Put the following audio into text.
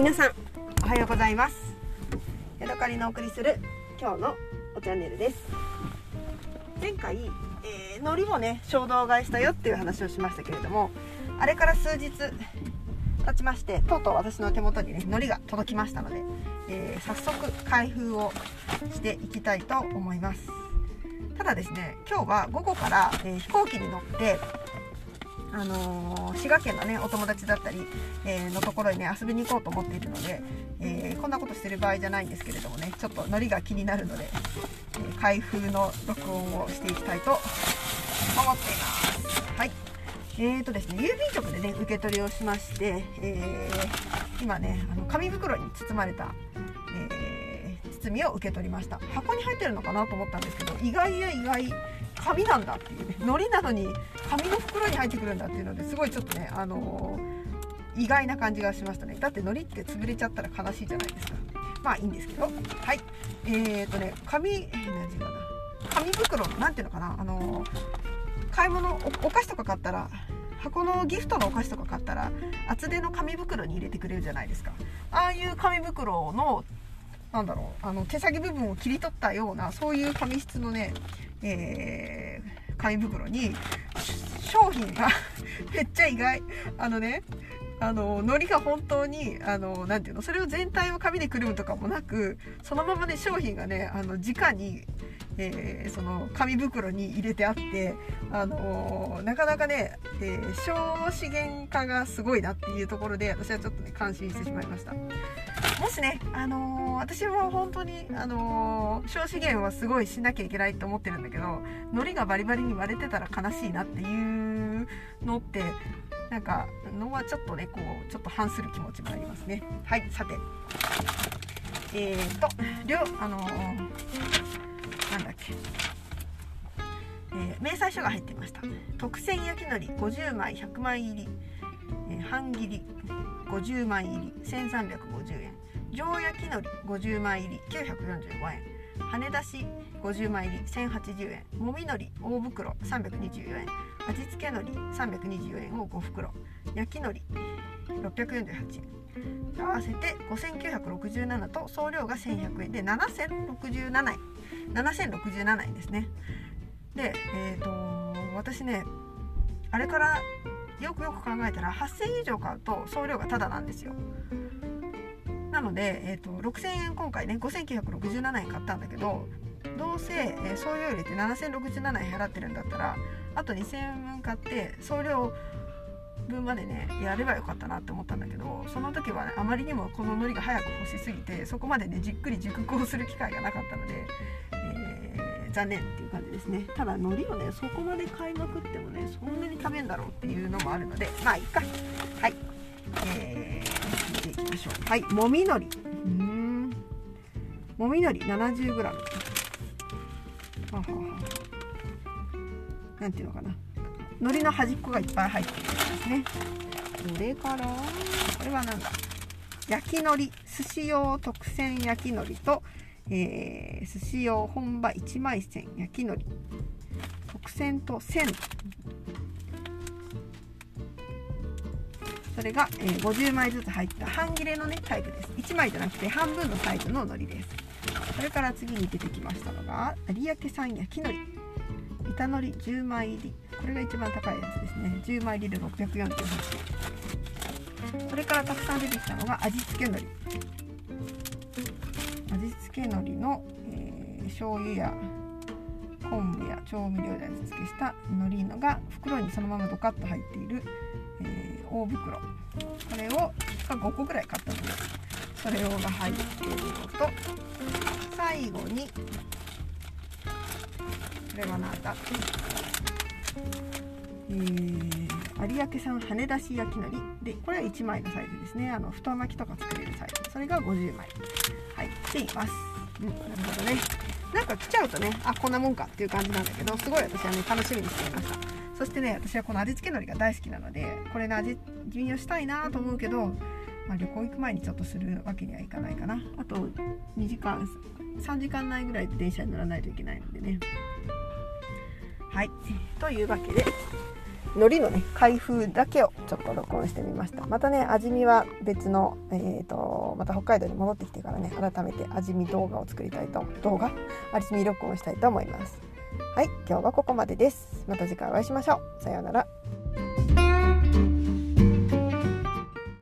皆さんおはようございます。ヤドカリのお送りする今日のおチャンネルです。前回、えー、海苔をね衝動買いしたよっていう話をしましたけれどもあれから数日経ちましてとうとう私の手元にね海苔が届きましたので、えー、早速開封をしていきたいと思います。ただですね今日は午後から、えー、飛行機に乗ってあのー、滋賀県のねお友達だったり、えー、のところにね遊びに行こうと思っているので、えー、こんなことしてる場合じゃないんですけれどもねちょっとノリが気になるので、え開封の録音をしていきたいと思っています。はい。えーとですね郵便局でね受け取りをしまして、え今ねあの紙袋に包まれた、え包みを受け取りました。箱に入ってるのかなと思ったんですけど意外や意外紙なんだ。っていう海苔なのに紙の袋に入ってくるんだっていうのですごいちょっとねあのー、意外な感じがしましたね。だって海苔って潰れちゃったら悲しいじゃないですか。まあいいんですけど。はい。えーとね紙、何て言うかな紙袋なんていうのかな。あのー、買い物お菓子とか買ったら箱のギフトのお菓子とか買ったら厚手の紙袋に入れてくれるじゃないですか。ああいう紙袋のなんだろうあの手先部分を切り取ったようなそういう紙質のねえー、紙袋に商品が めっちゃ意外。あのねあの海苔が本当にあのなていうのそれを全体を紙でくるむとかもなくそのままね商品がねあの直に、えー、その紙袋に入れてあってあのなかなかね、えー、省資源化がすごいなっていうところで私はちょっとね感心してしまいました。もしね、あのー、私も本当に、あのー、小資源はすごいしなきゃいけないと思ってるんだけど海苔がバリバリに割れてたら悲しいなっていうのってなんかのはちょっとねこうちょっと反する気持ちもありますねはいさてえーと両あのー、えー、明細書が入ってました。特選焼き海苔50枚100枚入り、えー、半切り50枚入り1350円。上焼き海苔50枚入り945円。羽出し50枚入り1080円。もみ海苔大袋324円。味付け海苔324円。を5袋。焼き海苔648円。合わせて5967と送料が1100円。で7067円。7067円ですね。でえっ、ー、と私ねあれからよくよく考えたら8000以上買うと送料がタダなんですよ。なので、えーと、6000円今回ね5967円買ったんだけどどうせ、えー、送料入れて7067円払ってるんだったらあと2000円分買って送料分までねやればよかったなって思ったんだけどその時は、ね、あまりにもこの海苔が早く欲しすぎてそこまでねじっくり熟考する機会がなかったので、えー、残念っていう感じですね。ただ海苔をねそこまで買いまくってもねそんなに食べんだろうっていうのもあるのでまあいっか。はい。えー、見ていきましょう。はい。もみのり。うん。もみのり 70g はははなんていうのかな。海苔の端っこがいっぱい入ってるんですね。それから？これはなんだ？焼き海苔寿司用特選焼き海苔と、えー、寿司用本場一枚線焼き海苔。特選と線それが、えー、50枚ずつ入った半切れのねタイプです。1枚じゃなくて半分のサイズの海苔です。それから次に出てきましたのが有明産焼き海苔板のり10枚入り。これが一番高いやつですね。10枚入りで648円。それからたくさん出てきたのが味付け海苔。味付け海苔の、えー、醤油や昆布や調味料で味付けした海苔のが袋にそのままドカッと入っている、えー、大袋。これをが5個ぐらい買ったのでそれをが入っているのと最後にこれはなんえー、有明産羽出し焼き海苔。でこれは1枚のサイズですね。あの太巻きとか作れるサイズ。それが50枚。入っています、うん、なるほどね。なんか来ちゃうとねあこんなもんかっていう感じなんだけどすごい私はね楽しみにしていました。そしてね私はこの味付け海苔が大好きなのでこれの味見をしたいなと思うけど、まあ、旅行行く前にちょっとするわけにはいかないかな。あと2時間3時間内ぐらいで電車に乗らないといけないのでね。はい。というわけで海苔のね開封だけをちょっと録音してみました。またね味見は別の、えーと、また北海道に戻ってきてからね改めて味見動画を作りたいと動画？味見録音したいと思います。はい。今日はここまでです。また次回お会いしましょう。さようなら。